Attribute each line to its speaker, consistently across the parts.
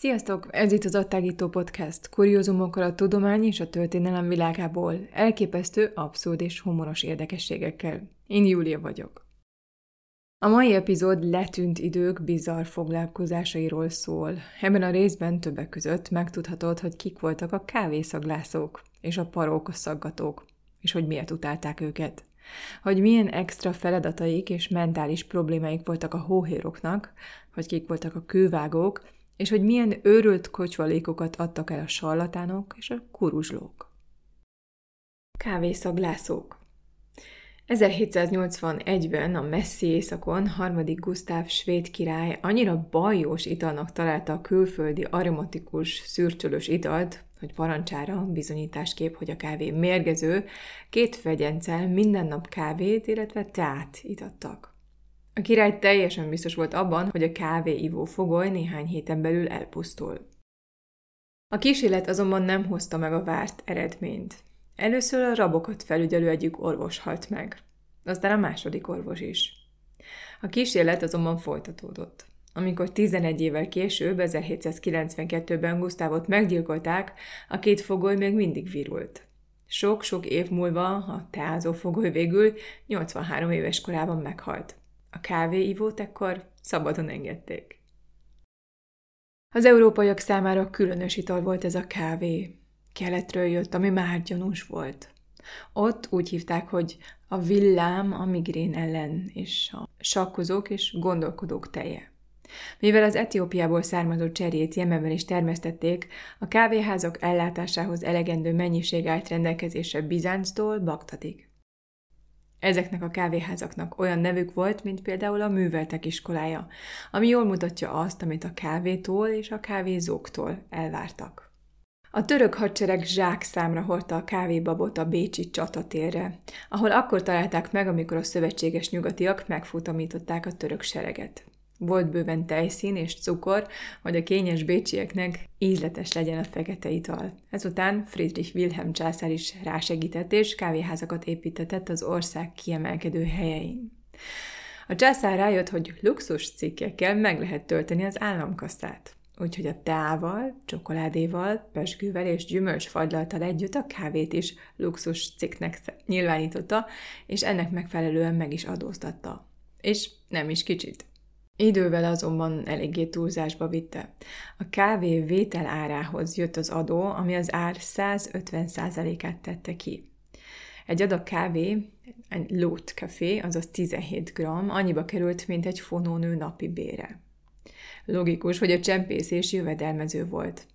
Speaker 1: Sziasztok! Ez itt az Attágító Podcast, kuriózumokkal a tudomány és a történelem világából, elképesztő, abszurd és humoros érdekességekkel. Én Júlia vagyok. A mai epizód letűnt idők bizarr foglalkozásairól szól. Ebben a részben többek között megtudhatod, hogy kik voltak a kávészaglászók és a parók szaggatók, és hogy miért utálták őket. Hogy milyen extra feladataik és mentális problémáik voltak a hóhéroknak, hogy kik voltak a kővágók, és hogy milyen őrült kocsvalékokat adtak el a sarlatánok és a kuruzslók. Kávészaglászók 1781-ben a messzi északon harmadik Gusztáv svéd király annyira bajós italnak találta a külföldi aromatikus, szürcsölös italt, hogy parancsára bizonyításkép, hogy a kávé mérgező, két fegyencel minden nap kávét, illetve teát itattak. A király teljesen biztos volt abban, hogy a kávéivó fogoly néhány héten belül elpusztul. A kísérlet azonban nem hozta meg a várt eredményt. Először a rabokat felügyelő egyik orvos halt meg, aztán a második orvos is. A kísérlet azonban folytatódott. Amikor 11 évvel később, 1792-ben Gusztávot meggyilkolták, a két fogoly még mindig virult. Sok-sok év múlva a teázó fogoly végül 83 éves korában meghalt. A kávéivót ekkor szabadon engedték. Az európaiak számára különös ital volt ez a kávé. Keletről jött, ami már gyanús volt. Ott úgy hívták, hogy a villám a migrén ellen, és a sakkozók és gondolkodók teje. Mivel az Etiópiából származó cserét Jemenben is termesztették, a kávéházak ellátásához elegendő mennyiség állt rendelkezésre Bizánctól Bagdadig. Ezeknek a kávéházaknak olyan nevük volt, mint például a műveltek iskolája, ami jól mutatja azt, amit a kávétól és a kávézóktól elvártak. A török hadsereg zsák számra hordta a kávébabot a Bécsi csatatérre, ahol akkor találták meg, amikor a szövetséges nyugatiak megfutamították a török sereget. Volt bőven tejszín és cukor, hogy a kényes bécsieknek ízletes legyen a fekete ital. Ezután Friedrich Wilhelm császár is rásegített és kávéházakat építetett az ország kiemelkedő helyein. A császár rájött, hogy luxus cikkekkel meg lehet tölteni az államkasszát. Úgyhogy a teával, csokoládéval, pesgővel és gyümölcsfagylaltal együtt a kávét is luxus cikknek nyilvánította, és ennek megfelelően meg is adóztatta. És nem is kicsit. Idővel azonban eléggé túlzásba vitte. A kávé vétel árához jött az adó, ami az ár 150%-át tette ki. Egy adag kávé, egy lót kafé, azaz 17 g, annyiba került, mint egy fonónő napi bére. Logikus, hogy a csempészés jövedelmező volt.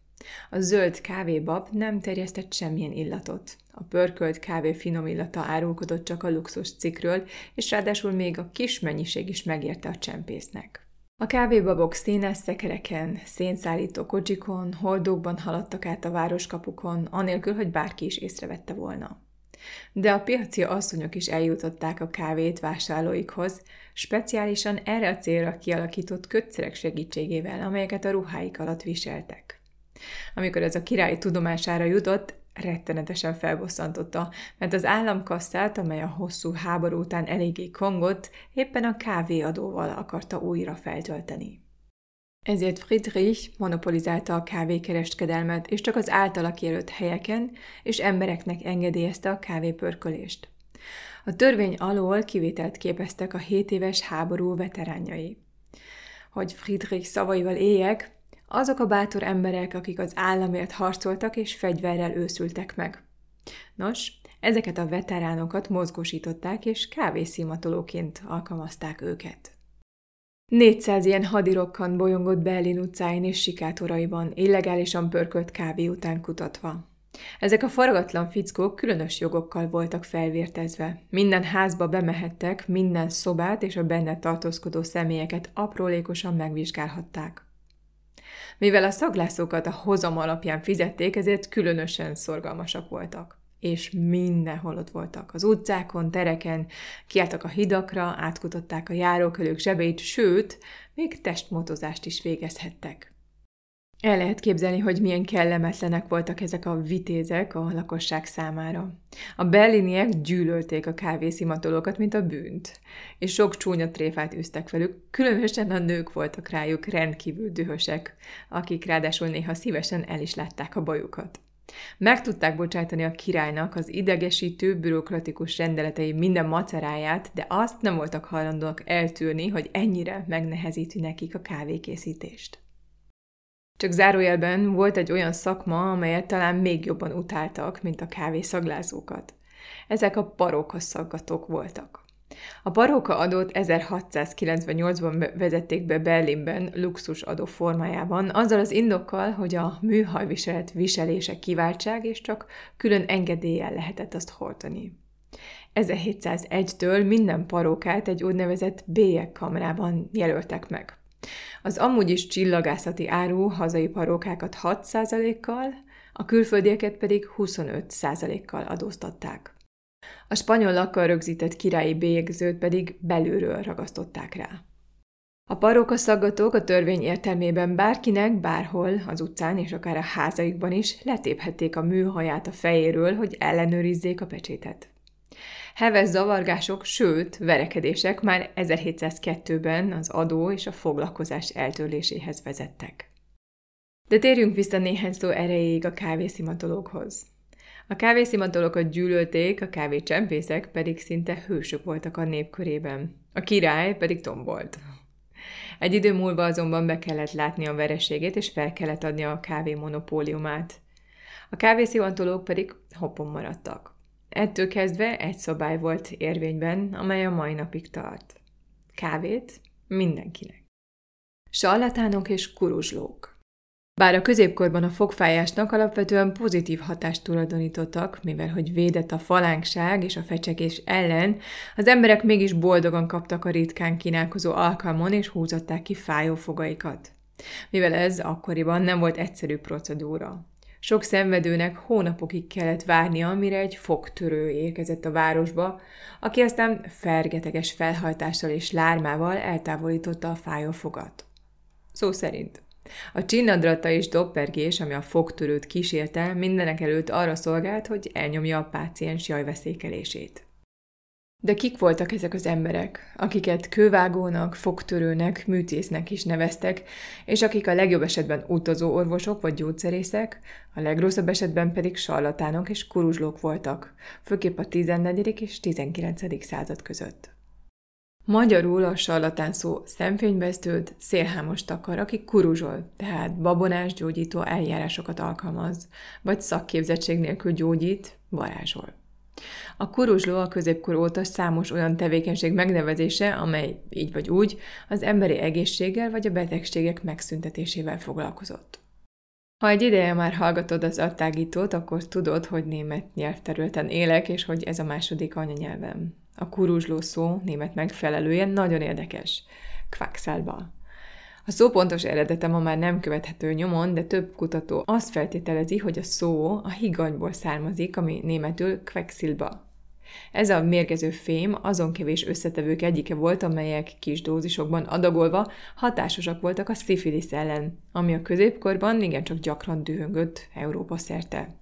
Speaker 1: A zöld kávébab nem terjesztett semmilyen illatot. A pörkölt kávé finom illata árulkodott csak a luxus cikről, és ráadásul még a kis mennyiség is megérte a csempésznek. A kávébabok színes szekereken, szénszállító kocsikon, hordókban haladtak át a városkapukon, anélkül, hogy bárki is észrevette volna. De a piaci asszonyok is eljutották a kávét vásárlóikhoz, speciálisan erre a célra kialakított kötszerek segítségével, amelyeket a ruháik alatt viseltek. Amikor ez a király tudomására jutott, rettenetesen felbosszantotta, mert az államkasszát, amely a hosszú háború után eléggé kongott, éppen a kávéadóval akarta újra feltölteni. Ezért Friedrich monopolizálta a kávékereskedelmet, és csak az általa kijelölt helyeken és embereknek engedélyezte a kávépörkölést. A törvény alól kivételt képeztek a 7 éves háború veteránjai. Hogy Friedrich szavaival éljek, azok a bátor emberek, akik az államért harcoltak és fegyverrel őszültek meg. Nos, ezeket a veteránokat mozgósították és kávészímatolóként alkalmazták őket. 400 ilyen hadirokkan bolyongott Berlin utcáin és sikátoraiban, illegálisan pörkölt kávé után kutatva. Ezek a faragatlan fickók különös jogokkal voltak felvértezve. Minden házba bemehettek, minden szobát és a benne tartózkodó személyeket aprólékosan megvizsgálhatták. Mivel a szaglászokat a hozam alapján fizették, ezért különösen szorgalmasak voltak. És mindenhol ott voltak. Az utcákon, tereken, kiálltak a hidakra, átkutatták a járókölők zsebeit, sőt, még testmotozást is végezhettek. El lehet képzelni, hogy milyen kellemetlenek voltak ezek a vitézek a lakosság számára. A berliniek gyűlölték a kávészimatolókat, mint a bűnt, és sok csúnya tréfát üztek velük, különösen a nők voltak rájuk rendkívül dühösek, akik ráadásul néha szívesen el is látták a bajukat. Meg tudták bocsájtani a királynak az idegesítő, bürokratikus rendeletei minden maceráját, de azt nem voltak hajlandóak eltűrni, hogy ennyire megnehezíti nekik a kávékészítést. Csak zárójelben volt egy olyan szakma, amelyet talán még jobban utáltak, mint a kávészaglászókat. Ezek a paróka szaggatók voltak. A paróka adót 1698-ban vezették be Berlinben luxus adó formájában, azzal az indokkal, hogy a műhajviselet viselése kiváltság, és csak külön engedéllyel lehetett azt hordani. 1701-től minden parókát egy úgynevezett bélyegkamrában jelöltek meg. Az amúgy is csillagászati áru hazai parókákat 6%-kal, a külföldieket pedig 25%-kal adóztatták. A spanyol lakkal rögzített királyi bélyegzőt pedig belülről ragasztották rá. A paróka szaggatók a törvény értelmében bárkinek, bárhol, az utcán és akár a házaikban is letéphették a műhaját a fejéről, hogy ellenőrizzék a pecsétet. Heves zavargások, sőt, verekedések már 1702-ben az adó és a foglalkozás eltörléséhez vezettek. De térjünk vissza néhány szó erejéig a kávészimatolókhoz. A kávészimatolókat gyűlölték, a kávécsempészek pedig szinte hősök voltak a népkörében. A király pedig tombolt. Egy idő múlva azonban be kellett látni a vereségét, és fel kellett adni a kávé monopóliumát. A kávészimatolók pedig hoppon maradtak. Ettől kezdve egy szabály volt érvényben, amely a mai napig tart. Kávét mindenkinek. Sallatánok és kuruzslók. Bár a középkorban a fogfájásnak alapvetően pozitív hatást tulajdonítottak, mivel hogy védett a falánkság és a fecsegés ellen, az emberek mégis boldogan kaptak a ritkán kínálkozó alkalmon és húzották ki fájó fogaikat. Mivel ez akkoriban nem volt egyszerű procedúra. Sok szenvedőnek hónapokig kellett várnia, mire egy fogtörő érkezett a városba, aki aztán fergeteges felhajtással és lármával eltávolította a fájó fogat. Szó szerint. A csinnadratta és doppergés, ami a fogtörőt kísérte, mindenek előtt arra szolgált, hogy elnyomja a páciens jajveszékelését. De kik voltak ezek az emberek, akiket kővágónak, fogtörőnek, műtésznek is neveztek, és akik a legjobb esetben utazó orvosok vagy gyógyszerészek, a legrosszabb esetben pedig sarlatánok és kuruzslók voltak, főképp a 14. és 19. század között. Magyarul a sarlatán szó szemfényvesztőd, szélhámos takar, aki kuruzsol, tehát babonás gyógyító eljárásokat alkalmaz, vagy szakképzettség nélkül gyógyít, varázsol. A kuruzsló a középkor óta számos olyan tevékenység megnevezése, amely így vagy úgy az emberi egészséggel vagy a betegségek megszüntetésével foglalkozott. Ha egy ideje már hallgatod az attágítót, akkor tudod, hogy német nyelvterületen élek, és hogy ez a második anyanyelvem. A kuruzsló szó német megfelelője nagyon érdekes. Quacksalba. A szó pontos eredete ma már nem követhető nyomon, de több kutató azt feltételezi, hogy a szó a higanyból származik, ami németül quecksilba. Ez a mérgező fém azon kevés összetevők egyike volt, amelyek kis dózisokban adagolva hatásosak voltak a szifilisz ellen, ami a középkorban igencsak gyakran dühöngött Európa szerte.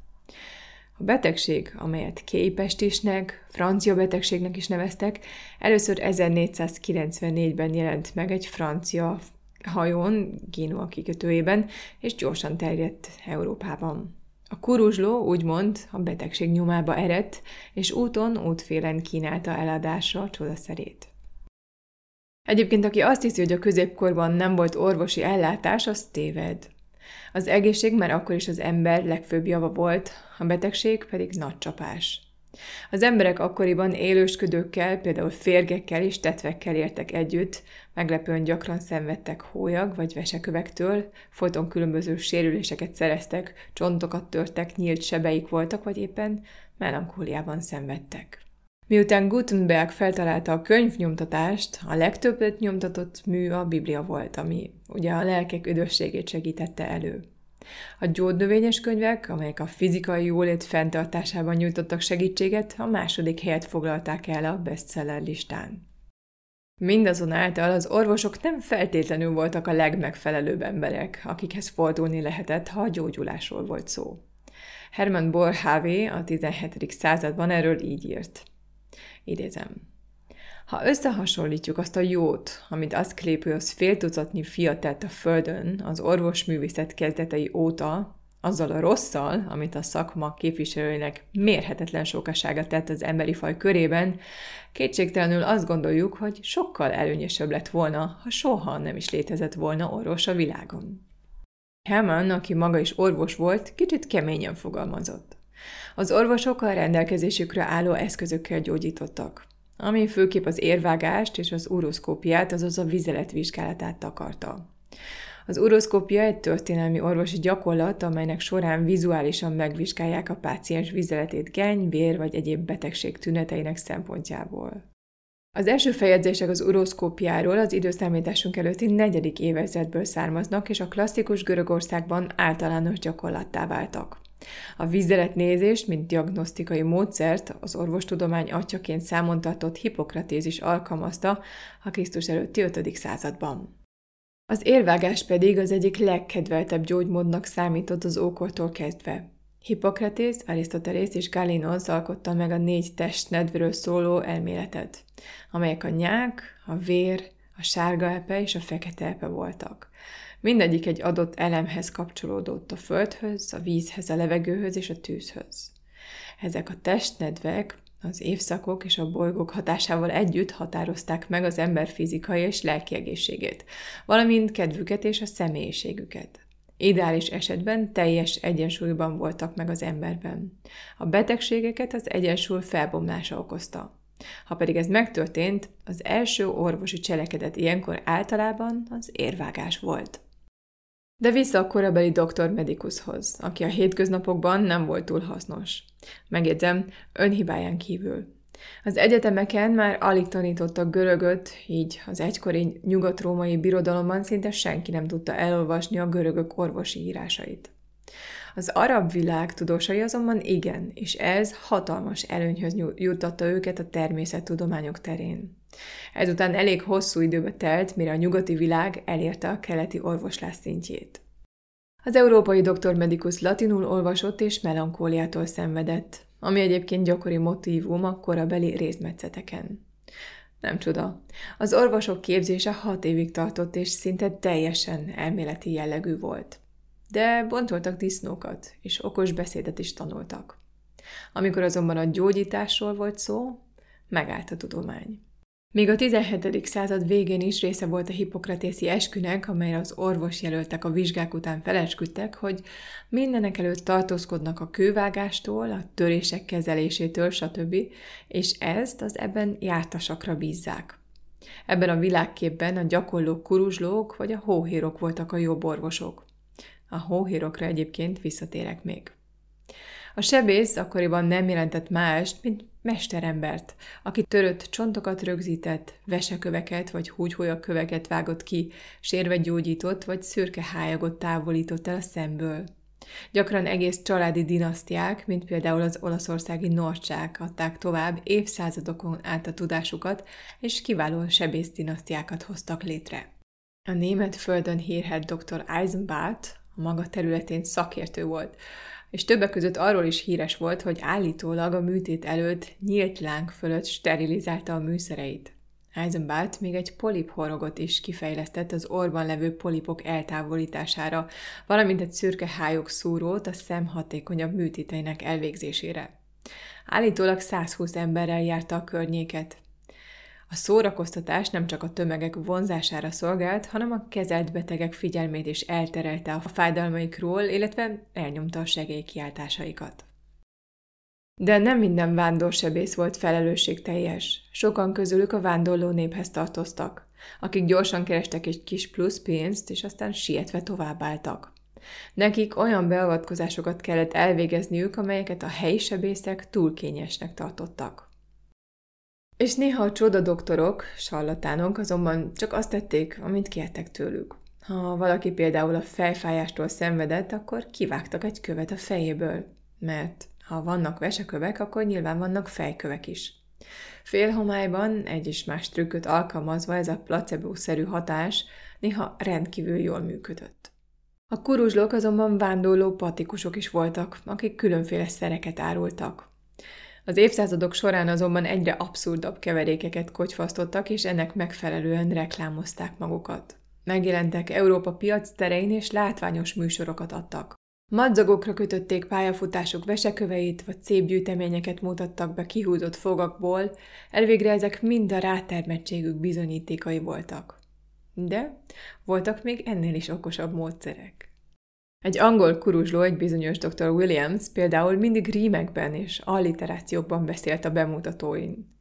Speaker 1: A betegség, amelyet képestisnek, francia betegségnek is neveztek, először 1494-ben jelent meg egy francia hajón, Génua kikötőjében, és gyorsan terjedt Európában. A kuruzsló, úgymond, a betegség nyomába eredt, és úton, útfélen kínálta eladásra csodaszerét. Egyébként, aki azt hiszi, hogy a középkorban nem volt orvosi ellátás, az téved. Az egészség már akkor is az ember legfőbb java volt, a betegség pedig nagy csapás. Az emberek akkoriban élősködőkkel, például férgekkel és tetvekkel értek együtt, meglepően gyakran szenvedtek hólyag vagy vesekövektől, folyton különböző sérüléseket szereztek, csontokat törtek, nyílt sebeik voltak, vagy éppen melankóliában szenvedtek. Miután Gutenberg feltalálta a könyvnyomtatást, a legtöbbet nyomtatott mű a Biblia volt, ami ugye a lelkek üdvösségét segítette elő. A gyógynövényes könyvek, amelyek a fizikai jólét fenntartásában nyújtottak segítséget, a második helyet foglalták el a bestseller listán. Mindazonáltal az orvosok nem feltétlenül voltak a legmegfelelőbb emberek, akikhez fordulni lehetett, ha a gyógyulásról volt szó. Hermann Boerhaave a 17. században erről így írt. Idézem. Ha összehasonlítjuk azt a jót, amit Asklepios fél tucatnyi fia tett a földön az orvosművészet kezdetei óta, azzal a rosszal, amit a szakma képviselőinek mérhetetlen sokasága tett az emberi faj körében, kétségtelenül azt gondoljuk, hogy sokkal előnyösebb lett volna, ha soha nem is létezett volna orvos a világon. Hermann, aki maga is orvos volt, kicsit keményen fogalmazott. Az orvosok a rendelkezésükre álló eszközökkel gyógyítottak, ami főképp az érvágást és az uroszkópiát, azaz a vizeletvizsgálatát takarta. Az uroszkópia egy történelmi orvosi gyakorlat, amelynek során vizuálisan megvizsgálják a páciens vizeletét geny, vér vagy egyéb betegség tüneteinek szempontjából. Az első feljegyzések az uroszkópiáról az időszámításunk előtti negyedik évezredből származnak, és a klasszikus Görögországban általános gyakorlattá váltak. A vízzeletnézést, mint diagnosztikai módszert az orvostudomány atyaként számon tartott Hippokratéz is alkalmazta a Krisztus előtti 5. században. Az érvágás pedig az egyik legkedveltebb gyógymódnak számított az ókortól kezdve. Hippokratész, Arisztotelész és Galinos alkotta meg a négy testnedvről szóló elméletet, amelyek a nyák, a vér, a sárga epe és a fekete epe voltak. Mindegyik egy adott elemhez kapcsolódott a földhöz, a vízhez, a levegőhöz és a tűzhöz. Ezek a testnedvek az évszakok és a bolygók hatásával együtt határozták meg az ember fizikai és lelki egészségét, valamint kedvüket és a személyiségüket. Ideális esetben teljes egyensúlyban voltak meg az emberben. A betegségeket az egyensúly felbomlása okozta. Ha pedig ez megtörtént, az első orvosi cselekedet ilyenkor általában az érvágás volt. De vissza a korabeli doktor Medicushoz, aki a hétköznapokban nem volt túl hasznos. Megjegyzem, önhibáján kívül. Az egyetemeken már alig tanítottak görögöt, így az egykori nyugat-római birodalomban szinte senki nem tudta elolvasni a görögök orvosi írásait. Az arab világ tudósai azonban igen, és ez hatalmas előnyhöz juttatta őket a természettudományok terén. Ezután elég hosszú időbe telt, mire a nyugati világ elérte a keleti orvoslás szintjét. Az európai doktor medikus latinul olvasott és melankóliától szenvedett, ami egyébként gyakori motívum a korabeli részmetszeteken. Nem csoda. Az orvosok képzése hat évig tartott, és szinte teljesen elméleti jellegű volt. De bontoltak disznókat, és okos beszédet is tanultak. Amikor azonban a gyógyításról volt szó, megállt a tudomány. Még a 17. század végén is része volt a hippokratészi eskünek, amelyre az orvos jelöltek a vizsgák után felesküdtek, hogy mindenek előtt tartózkodnak a kővágástól, a törések kezelésétől, stb., és ezt az ebben jártasakra bízzák. Ebben a világképben a gyakorló kuruzslók vagy a hóhérok voltak a jobb orvosok. A hóhérokra egyébként visszatérek még. A sebész akkoriban nem jelentett mást, mint mesterembert, aki törött csontokat rögzített, veseköveket vagy húgyholyaköveket vágott ki, sérve gyógyított vagy szürke hályagot távolított el a szemből. Gyakran egész családi dinasztiák, mint például az olaszországi norcsák adták tovább évszázadokon át a tudásukat, és kiváló sebész dinasztiákat hoztak létre. A német földön hírhet dr. Eisenbart a maga területén szakértő volt, és többek között arról is híres volt, hogy állítólag a műtét előtt nyílt láng fölött sterilizálta a műszereit. Eisenbart még egy polip horogot is kifejlesztett az orban levő polipok eltávolítására, valamint egy szürke hályok szúrót a szem hatékonyabb műtéteinek elvégzésére. Állítólag 120 emberrel járta a környéket. A szórakoztatás nem csak a tömegek vonzására szolgált, hanem a kezelt betegek figyelmét is elterelte a fájdalmaikról, illetve elnyomta a segélykiáltásaikat. De nem minden vándorsebész volt felelősségteljes. Sokan közülük a vándorló néphez tartoztak, akik gyorsan kerestek egy kis plusz pénzt, és aztán sietve továbbáltak. Nekik olyan beavatkozásokat kellett elvégezniük, amelyeket a helyi sebészek túl kényesnek tartottak. És néha a csoda doktorok, sarlatánok azonban csak azt tették, amit kértek tőlük. Ha valaki például a fejfájástól szenvedett, akkor kivágtak egy követ a fejéből, mert ha vannak vesekövek, akkor nyilván vannak fejkövek is. Félhomályban egy és más trükköt alkalmazva ez a placebo-szerű hatás néha rendkívül jól működött. A kuruzslók azonban vándorló patikusok is voltak, akik különféle szereket árultak. Az évszázadok során azonban egyre abszurdabb keverékeket kocsfasztottak, és ennek megfelelően reklámozták magukat. Megjelentek Európa piac terein, és látványos műsorokat adtak. Madzagokra kötötték pályafutások veseköveit, vagy szép gyűjteményeket mutattak be kihúzott fogakból, elvégre ezek mind a rátermettségük bizonyítékai voltak. De voltak még ennél is okosabb módszerek. Egy angol kuruzsló, egy bizonyos dr. Williams például mindig rímekben és alliterációkban beszélt a bemutatóin.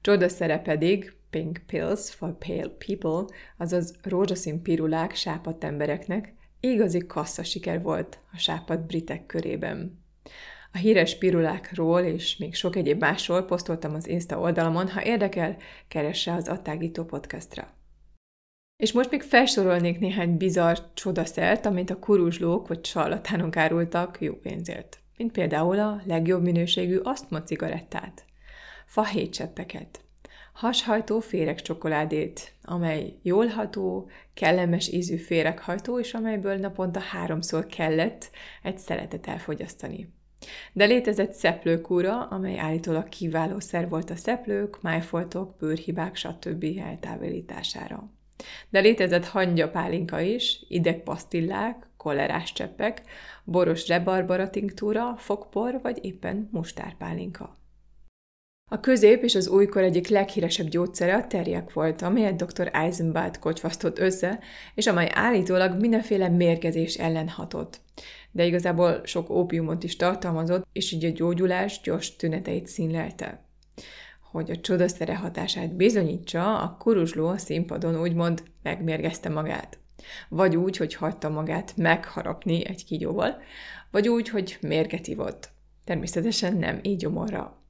Speaker 1: Csodaszere pedig, pink pills for pale people, azaz rózsaszín pirulák sápadt embereknek, igazi kassza siker volt a sápadt britek körében. A híres pirulákról és még sok egyéb másról posztoltam az Insta oldalamon, ha érdekel, keresse az Attágító podcastra. És most még felsorolnék néhány bizarr csodaszert, amit a kuruzslók vagy sarlatánok árultak jó pénzért. Mint például a legjobb minőségű asztma cigarettát, fahétseppeket, hashajtó féreg csokoládét, amely jól ható, kellemes ízű féreghajtó, és amelyből naponta háromszor kellett egy szeretet elfogyasztani. De létezett szeplőkúra, amely állítólag kiváló szer volt a szeplők, májfoltok, bőrhibák, stb. eltávolítására. De létezett hangyapálinka is, idegpasztillák, kolerás cseppek, boros rebarbara tinktúra, fogpor vagy éppen mustárpálinka. A közép és az újkor egyik leghíresebb gyógyszere a terjek volt, amelyet dr. Eisenbart kocsvasztott össze, és amely állítólag mindenféle mérgezés ellen hatott. De igazából sok ópiumot is tartalmazott, és így a gyógyulás gyors tüneteit színlelte hogy a csodaszere hatását bizonyítsa, a kuruzsló a színpadon úgymond megmérgezte magát. Vagy úgy, hogy hagyta magát megharapni egy kígyóval, vagy úgy, hogy mérget ivott. Természetesen nem így gyomorra.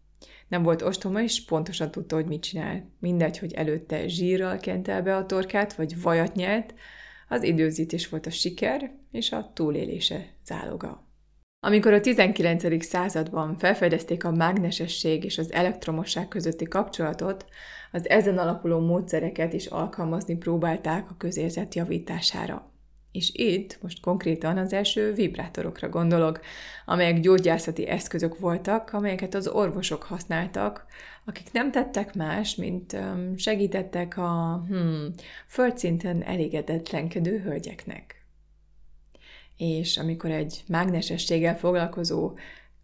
Speaker 1: Nem volt ostoma, és pontosan tudta, hogy mit csinál. Mindegy, hogy előtte zsírral kente be a torkát, vagy vajat nyelt, az időzítés volt a siker, és a túlélése záloga. Amikor a 19. században felfedezték a mágnesesség és az elektromosság közötti kapcsolatot, az ezen alapuló módszereket is alkalmazni próbálták a közérzet javítására. És itt most konkrétan az első vibrátorokra gondolok, amelyek gyógyászati eszközök voltak, amelyeket az orvosok használtak, akik nem tettek más, mint segítettek a hmm, földszinten elégedetlenkedő hölgyeknek és amikor egy mágnesességgel foglalkozó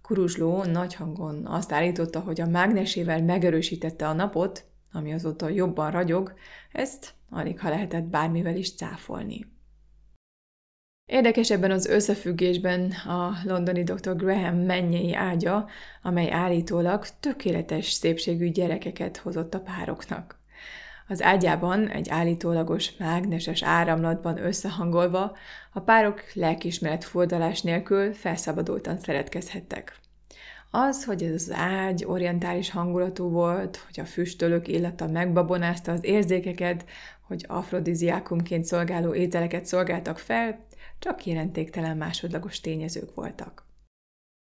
Speaker 1: kuruzsló nagy hangon azt állította, hogy a mágnesével megerősítette a napot, ami azóta jobban ragyog, ezt alig ha lehetett bármivel is cáfolni. Érdekes ebben az összefüggésben a londoni dr. Graham mennyei ágya, amely állítólag tökéletes szépségű gyerekeket hozott a pároknak. Az ágyában egy állítólagos mágneses áramlatban összehangolva a párok lelkismeret fordulás nélkül felszabadultan szeretkezhettek. Az, hogy ez az ágy orientális hangulatú volt, hogy a füstölök illata megbabonázta az érzékeket, hogy afrodiziákumként szolgáló ételeket szolgáltak fel, csak jelentéktelen másodlagos tényezők voltak.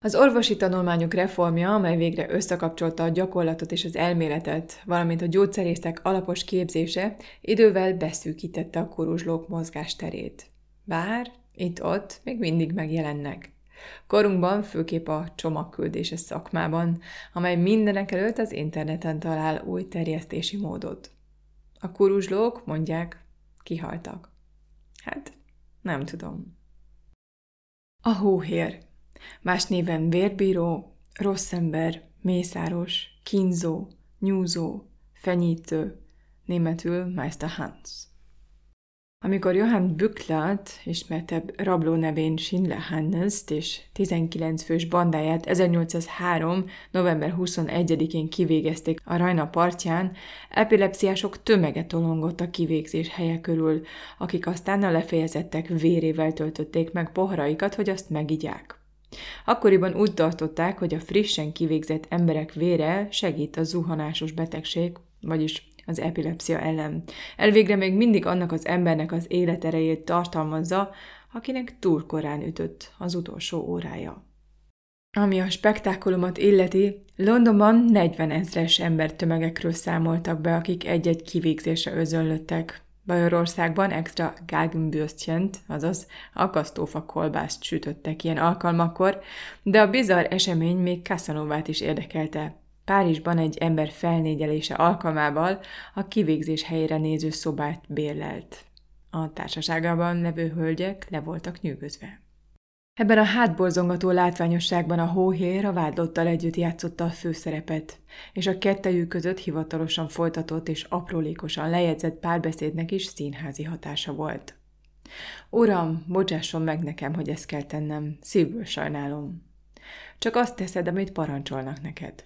Speaker 1: Az orvosi tanulmányok reformja, amely végre összekapcsolta a gyakorlatot és az elméletet, valamint a gyógyszerészek alapos képzése, idővel beszűkítette a kuruzslók mozgásterét. Bár itt-ott még mindig megjelennek. Korunkban főképp a csomagküldéses szakmában, amely mindenek előtt az interneten talál új terjesztési módot. A kuruzslók, mondják, kihaltak. Hát, nem tudom. A hóhér más néven vérbíró, rossz ember, mészáros, kínzó, nyúzó, fenyítő, németül Meister Hans. Amikor Johann Bücklert, ismertebb rabló nevén Schindler Hannes és 19 fős bandáját 1803. november 21-én kivégezték a Rajna partján, epilepsziások tömege tolongott a kivégzés helye körül, akik aztán a lefejezettek vérével töltötték meg poharaikat, hogy azt megigyák. Akkoriban úgy tartották, hogy a frissen kivégzett emberek vére segít a zuhanásos betegség, vagyis az epilepsia ellen. Elvégre még mindig annak az embernek az életerejét tartalmazza, akinek túl korán ütött az utolsó órája. Ami a spektákulumot illeti, Londonban 40 ezres embertömegekről számoltak be, akik egy-egy kivégzésre özönlöttek. Bajorországban extra Galgenbürstjent, azaz akasztófa kolbászt sütöttek ilyen alkalmakkor, de a bizarr esemény még Casanovát is érdekelte. Párizsban egy ember felnégyelése alkalmával a kivégzés helyére néző szobát bérlelt. A társaságában levő hölgyek le voltak nyűgözve. Ebben a hátborzongató látványosságban a hóhér a vádlottal együtt játszotta a főszerepet, és a kettejük között hivatalosan folytatott és aprólékosan lejegyzett párbeszédnek is színházi hatása volt. Uram, bocsásson meg nekem, hogy ezt kell tennem, szívből sajnálom. Csak azt teszed, amit parancsolnak neked.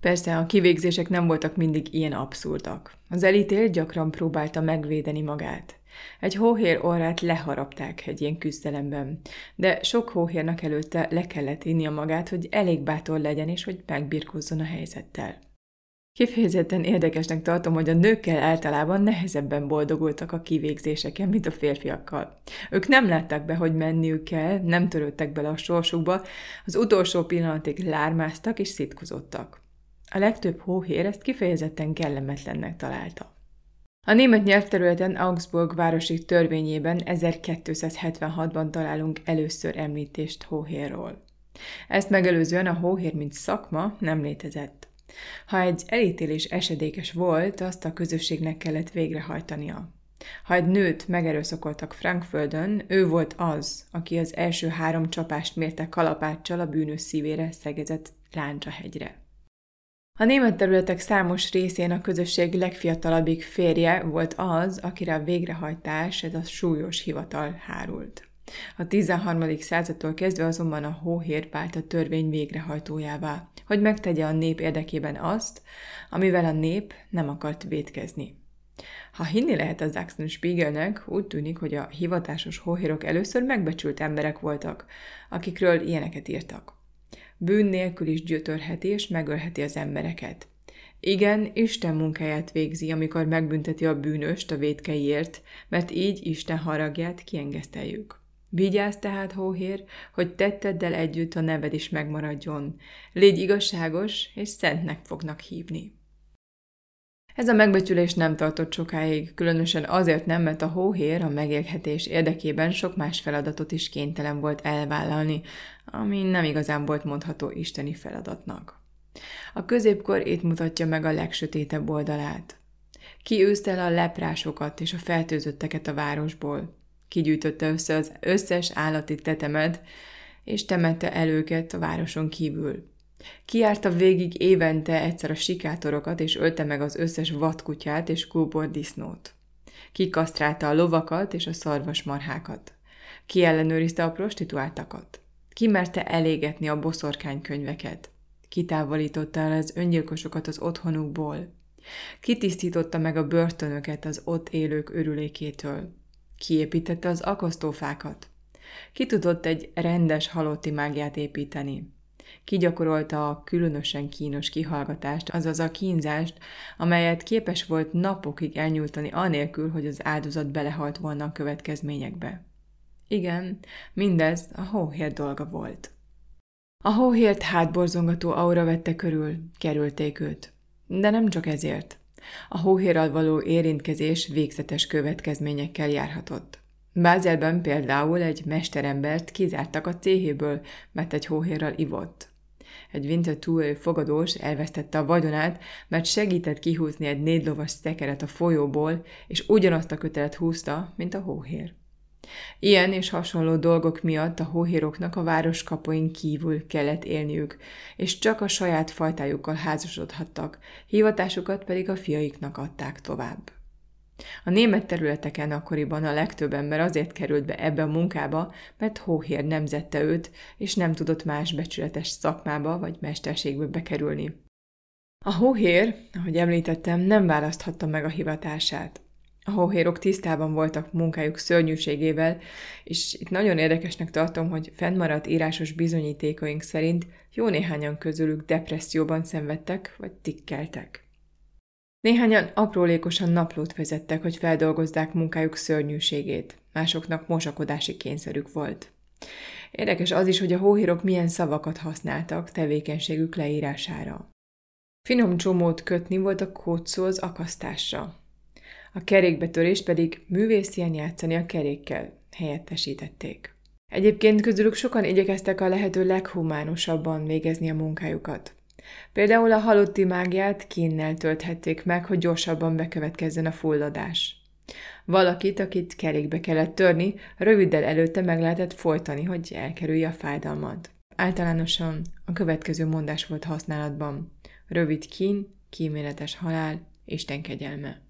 Speaker 1: Persze a kivégzések nem voltak mindig ilyen abszurdak. Az elítél gyakran próbálta megvédeni magát. Egy hóhér orrát leharapták egy ilyen küzdelemben, de sok hóhérnak előtte le kellett a magát, hogy elég bátor legyen és hogy megbirkózzon a helyzettel. Kifejezetten érdekesnek tartom, hogy a nőkkel általában nehezebben boldogultak a kivégzéseken, mint a férfiakkal. Ők nem látták be, hogy menniük kell, nem törődtek bele a sorsukba, az utolsó pillanatig lármáztak és szitkozottak. A legtöbb hóhér ezt kifejezetten kellemetlennek találta. A német nyelvterületen Augsburg városi törvényében 1276-ban találunk először említést hóhérról. Ezt megelőzően a hóhér mint szakma nem létezett. Ha egy elítélés esedékes volt, azt a közösségnek kellett végrehajtania. Ha egy nőt megerőszakoltak Frankföldön, ő volt az, aki az első három csapást mérte kalapáccsal a bűnös szívére szegezett Láncsa hegyre. A német területek számos részén a közösség legfiatalabbik férje volt az, akire a végrehajtás, ez a súlyos hivatal hárult. A 13. századtól kezdve azonban a hóhér vált a törvény végrehajtójává, hogy megtegye a nép érdekében azt, amivel a nép nem akart védkezni. Ha hinni lehet az Axen Spiegelnek, úgy tűnik, hogy a hivatásos hóhérok először megbecsült emberek voltak, akikről ilyeneket írtak bűn nélkül is gyötörheti és megölheti az embereket. Igen, Isten munkáját végzi, amikor megbünteti a bűnöst a védkeiért, mert így Isten haragját kiengeszteljük. Vigyázz tehát, hóhér, hogy tetteddel együtt a neved is megmaradjon. Légy igazságos, és szentnek fognak hívni. Ez a megbecsülés nem tartott sokáig, különösen azért nem, mert a hóhér a megélhetés érdekében sok más feladatot is kénytelen volt elvállalni, ami nem igazán volt mondható isteni feladatnak. A középkor itt mutatja meg a legsötétebb oldalát. Kiűzte el a leprásokat és a fertőzötteket a városból. Kigyűjtötte össze az összes állati tetemet, és temette el őket a városon kívül. Kiárta végig évente egyszer a sikátorokat, és ölte meg az összes vadkutyát és disznót. Kikasztrálta a lovakat és a szarvasmarhákat. Ki ellenőrizte a prostituáltakat. Kimerte elégetni a boszorkánykönyveket. Kitávolította el az öngyilkosokat az otthonukból. Kitisztította meg a börtönöket az ott élők örülékétől. Kiépítette az akasztófákat. Ki tudott egy rendes halotti mágiát építeni kigyakorolta a különösen kínos kihallgatást, azaz a kínzást, amelyet képes volt napokig elnyújtani anélkül, hogy az áldozat belehalt volna a következményekbe. Igen, mindez a hóhér dolga volt. A hóhért hátborzongató aura vette körül, kerülték őt. De nem csak ezért. A hóhérral való érintkezés végzetes következményekkel járhatott. Bázelben például egy mesterembert kizártak a céhéből, mert egy hóhérral ivott. Egy Winterthur fogadós elvesztette a vagyonát, mert segített kihúzni egy négylovas szekeret a folyóból, és ugyanazt a kötelet húzta, mint a hóhér. Ilyen és hasonló dolgok miatt a hóhéroknak a város kapuin kívül kellett élniük, és csak a saját fajtájukkal házasodhattak, hivatásukat pedig a fiaiknak adták tovább. A német területeken akkoriban a legtöbb ember azért került be ebbe a munkába, mert hóhér nemzette őt, és nem tudott más becsületes szakmába vagy mesterségbe bekerülni. A hóhér, ahogy említettem, nem választhatta meg a hivatását. A hóhérok tisztában voltak munkájuk szörnyűségével, és itt nagyon érdekesnek tartom, hogy fennmaradt írásos bizonyítékaink szerint jó néhányan közülük depresszióban szenvedtek vagy tikkeltek. Néhányan aprólékosan naplót vezettek, hogy feldolgozzák munkájuk szörnyűségét, másoknak mosakodási kényszerük volt. Érdekes az is, hogy a hóhírok milyen szavakat használtak tevékenységük leírására. Finom csomót kötni volt a kódszó az akasztásra. A kerékbetörést pedig művészien játszani a kerékkel helyettesítették. Egyébként közülük sokan igyekeztek a lehető leghumánosabban végezni a munkájukat. Például a halotti mágiát kínnel tölthették meg, hogy gyorsabban bekövetkezzen a fulladás. Valakit, akit kerékbe kellett törni, röviddel előtte meg lehetett folytani, hogy elkerülje a fájdalmat. Általánosan a következő mondás volt használatban. Rövid kín, kíméletes halál, Isten kegyelme.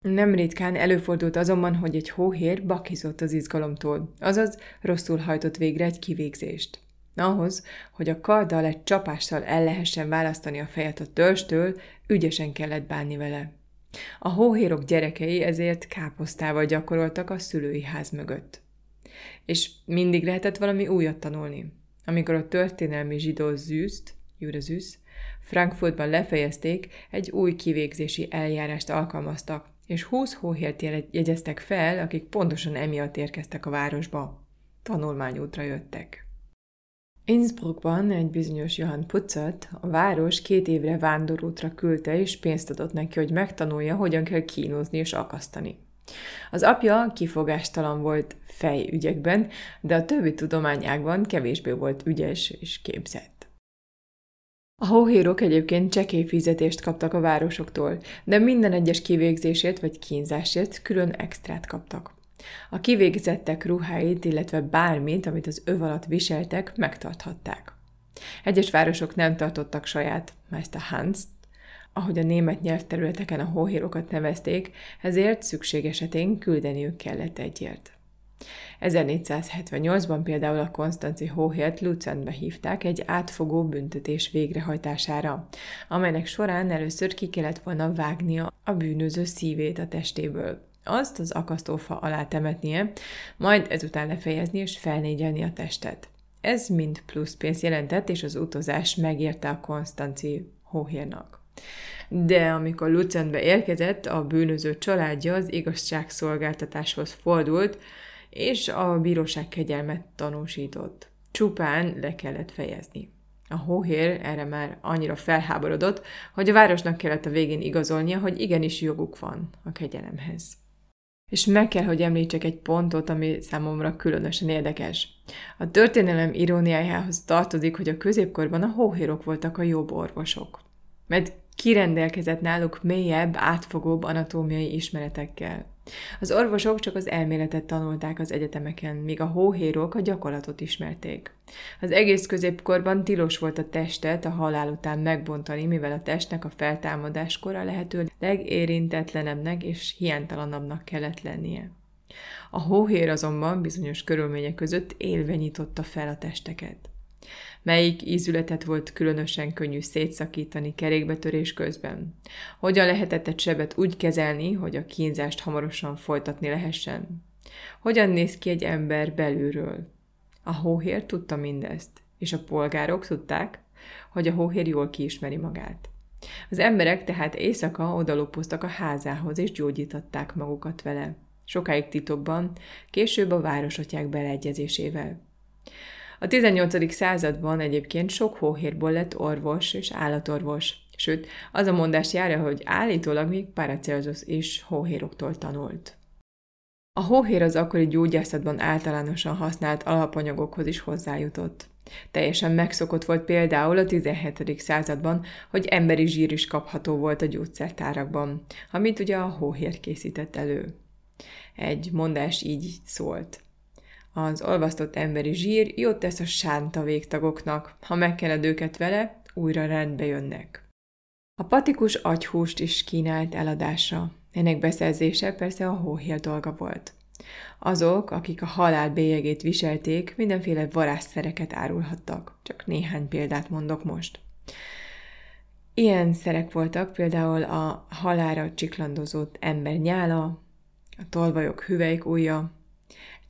Speaker 1: Nem ritkán előfordult azonban, hogy egy hóhér bakizott az izgalomtól, azaz rosszul hajtott végre egy kivégzést. Ahhoz, hogy a karddal egy csapással el lehessen választani a fejet a törstől, ügyesen kellett bánni vele. A hóhérok gyerekei ezért káposztával gyakoroltak a szülői ház mögött. És mindig lehetett valami újat tanulni. Amikor a történelmi zsidó zűzt, Jure Frankfurtban lefejezték, egy új kivégzési eljárást alkalmaztak, és 20 hóhért jegyeztek fel, akik pontosan emiatt érkeztek a városba. Tanulmányútra jöttek. Innsbruckban egy bizonyos Johann Putzat a város két évre vándorútra küldte, és pénzt adott neki, hogy megtanulja, hogyan kell kínozni és akasztani. Az apja kifogástalan volt fejügyekben, de a többi tudományágban kevésbé volt ügyes és képzett. A hóhérok egyébként csekély fizetést kaptak a városoktól, de minden egyes kivégzésért vagy kínzásért külön extrát kaptak. A kivégzettek ruháit, illetve bármit, amit az öv alatt viseltek, megtarthatták. Egyes városok nem tartottak saját Hans, ahogy a német nyelvterületeken a hóhérokat nevezték, ezért szükség esetén küldeniük kellett egyért. 1478-ban például a konstanci hóhért Luzernbe hívták egy átfogó büntetés végrehajtására, amelynek során először ki kellett volna vágnia a bűnöző szívét a testéből azt az akasztófa alá temetnie, majd ezután lefejezni és felnégyelni a testet. Ez mind plusz pénz jelentett, és az utazás megérte a Konstanci hóhérnak. De amikor Lucentbe érkezett, a bűnöző családja az igazságszolgáltatáshoz fordult, és a bíróság kegyelmet tanúsított. Csupán le kellett fejezni. A hóhér erre már annyira felháborodott, hogy a városnak kellett a végén igazolnia, hogy igenis joguk van a kegyelemhez. És meg kell, hogy említsek egy pontot, ami számomra különösen érdekes. A történelem iróniájához tartozik, hogy a középkorban a hóhérok voltak a jobb orvosok. Mert kirendelkezett náluk mélyebb, átfogóbb anatómiai ismeretekkel. Az orvosok csak az elméletet tanulták az egyetemeken, míg a hóhérok a gyakorlatot ismerték. Az egész középkorban tilos volt a testet a halál után megbontani, mivel a testnek a feltámadáskor a lehető legérintetlenebbnek és hiánytalanabbnak kellett lennie. A hóhér azonban bizonyos körülmények között élve nyitotta fel a testeket melyik ízületet volt különösen könnyű szétszakítani kerékbetörés közben. Hogyan lehetett egy sebet úgy kezelni, hogy a kínzást hamarosan folytatni lehessen? Hogyan néz ki egy ember belülről? A hóhér tudta mindezt, és a polgárok tudták, hogy a hóhér jól kiismeri magát. Az emberek tehát éjszaka odalopoztak a házához, és gyógyítatták magukat vele. Sokáig titokban, később a városatyák beleegyezésével. A 18. században egyébként sok hóhérból lett orvos és állatorvos, sőt, az a mondás járja, hogy állítólag még Paracelsus is hóhéroktól tanult. A hóhér az akkori gyógyászatban általánosan használt alapanyagokhoz is hozzájutott. Teljesen megszokott volt például a 17. században, hogy emberi zsír is kapható volt a gyógyszertárakban, amit ugye a hóhér készített elő. Egy mondás így szólt. Az olvasztott emberi zsír jót tesz a sánta végtagoknak, ha megkeled őket vele, újra rendbe jönnek. A patikus agyhúst is kínált eladásra. Ennek beszerzése persze a hóhél dolga volt. Azok, akik a halál bélyegét viselték, mindenféle varázsszereket árulhattak. Csak néhány példát mondok most. Ilyen szerek voltak például a halára csiklandozott ember nyála, a tolvajok hüvelyk ujja,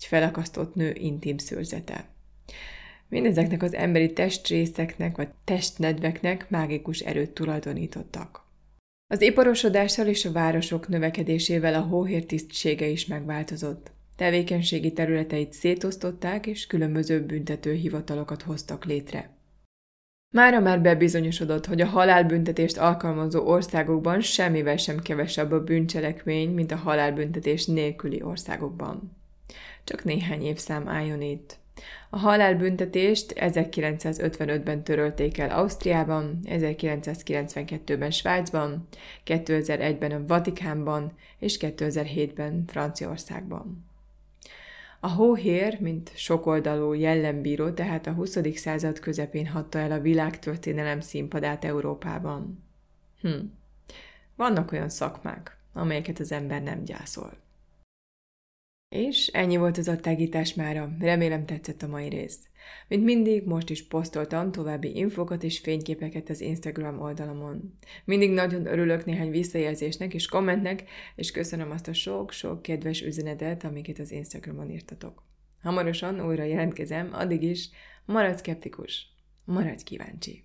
Speaker 1: egy felakasztott nő intim szőrzete. Mindezeknek az emberi testrészeknek vagy testnedveknek mágikus erőt tulajdonítottak. Az iparosodással és a városok növekedésével a hóhér tisztsége is megváltozott. Tevékenységi területeit szétosztották, és különböző büntető hivatalokat hoztak létre. Mára már bebizonyosodott, hogy a halálbüntetést alkalmazó országokban semmivel sem kevesebb a bűncselekmény, mint a halálbüntetés nélküli országokban. Csak néhány évszám álljon itt. A halálbüntetést 1955-ben törölték el Ausztriában, 1992-ben Svájcban, 2001-ben a Vatikánban és 2007-ben Franciaországban. A hóhér, mint sokoldalú jellembíró, tehát a 20. század közepén hatta el a világtörténelem színpadát Európában. Hm. Vannak olyan szakmák, amelyeket az ember nem gyászol. És ennyi volt az attágítás mára. Remélem tetszett a mai rész. Mint mindig, most is posztoltam további infokat és fényképeket az Instagram oldalamon. Mindig nagyon örülök néhány visszajelzésnek és kommentnek, és köszönöm azt a sok-sok kedves üzenetet, amiket az Instagramon írtatok. Hamarosan újra jelentkezem, addig is maradj szkeptikus, maradj kíváncsi.